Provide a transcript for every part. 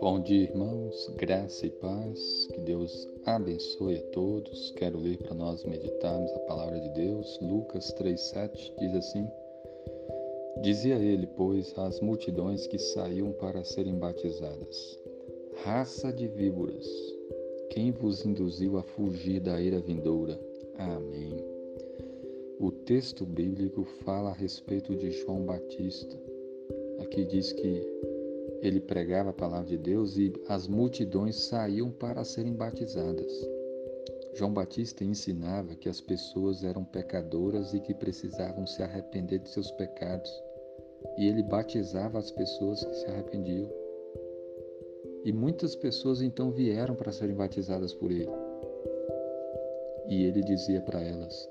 Bom dia, irmãos, graça e paz, que Deus abençoe a todos. Quero ler para nós meditarmos a palavra de Deus. Lucas 3,7 diz assim: Dizia ele, pois, às multidões que saíam para serem batizadas: Raça de víboras, quem vos induziu a fugir da ira vindoura? Amém. O texto bíblico fala a respeito de João Batista. Aqui diz que ele pregava a palavra de Deus e as multidões saíam para serem batizadas. João Batista ensinava que as pessoas eram pecadoras e que precisavam se arrepender de seus pecados. E ele batizava as pessoas que se arrependiam. E muitas pessoas então vieram para serem batizadas por ele. E ele dizia para elas: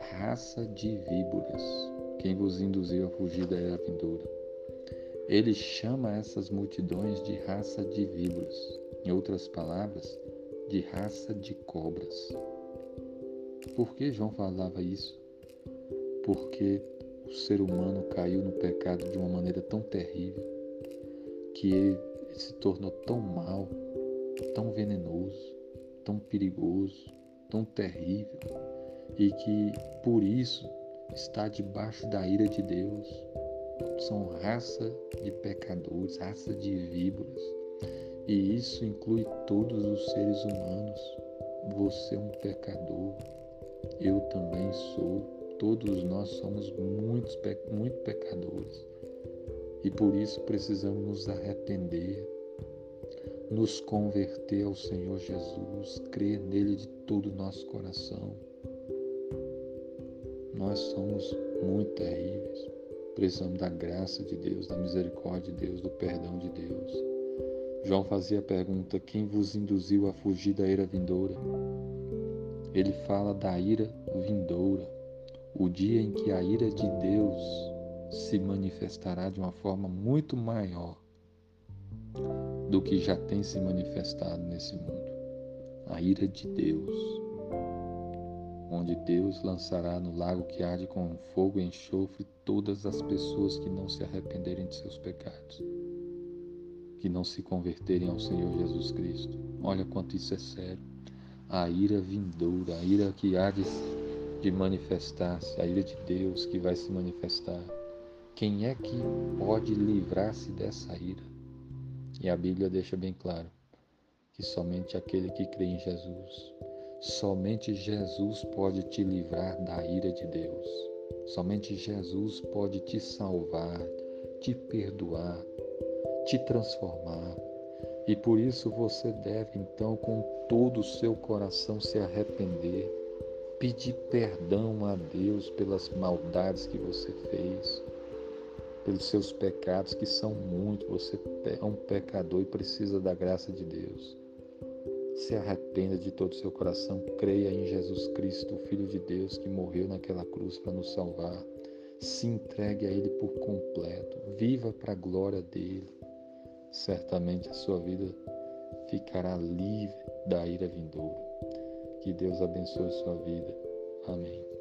Raça de víboras, quem vos induziu a fugir da era vindoura? Ele chama essas multidões de raça de víboras, em outras palavras, de raça de cobras. Por que João falava isso? Porque o ser humano caiu no pecado de uma maneira tão terrível que ele se tornou tão mal, tão venenoso, tão perigoso, tão terrível e que por isso está debaixo da ira de Deus são raça de pecadores, raça de víboras. E isso inclui todos os seres humanos. Você é um pecador, eu também sou. Todos nós somos muitos, muito pecadores. E por isso precisamos nos arrepender, nos converter ao Senhor Jesus, crer nele de todo o nosso coração. Nós somos muito terríveis. Precisamos da graça de Deus, da misericórdia de Deus, do perdão de Deus. João fazia a pergunta: Quem vos induziu a fugir da ira vindoura? Ele fala da ira vindoura, o dia em que a ira de Deus se manifestará de uma forma muito maior do que já tem se manifestado nesse mundo. A ira de Deus onde Deus lançará no lago que arde com fogo e enxofre todas as pessoas que não se arrependerem de seus pecados, que não se converterem ao Senhor Jesus Cristo. Olha quanto isso é sério. A ira vindoura, a ira que há de, de manifestar-se, a ira de Deus que vai se manifestar. Quem é que pode livrar-se dessa ira? E a Bíblia deixa bem claro que somente aquele que crê em Jesus Somente Jesus pode te livrar da ira de Deus. Somente Jesus pode te salvar, te perdoar, te transformar. E por isso você deve então com todo o seu coração se arrepender, pedir perdão a Deus pelas maldades que você fez, pelos seus pecados que são muitos. Você é um pecador e precisa da graça de Deus. Se arrependa de todo o seu coração, creia em Jesus Cristo, o Filho de Deus que morreu naquela cruz para nos salvar. Se entregue a Ele por completo, viva para a glória dele. Certamente a sua vida ficará livre da ira vindoura. Que Deus abençoe sua vida. Amém.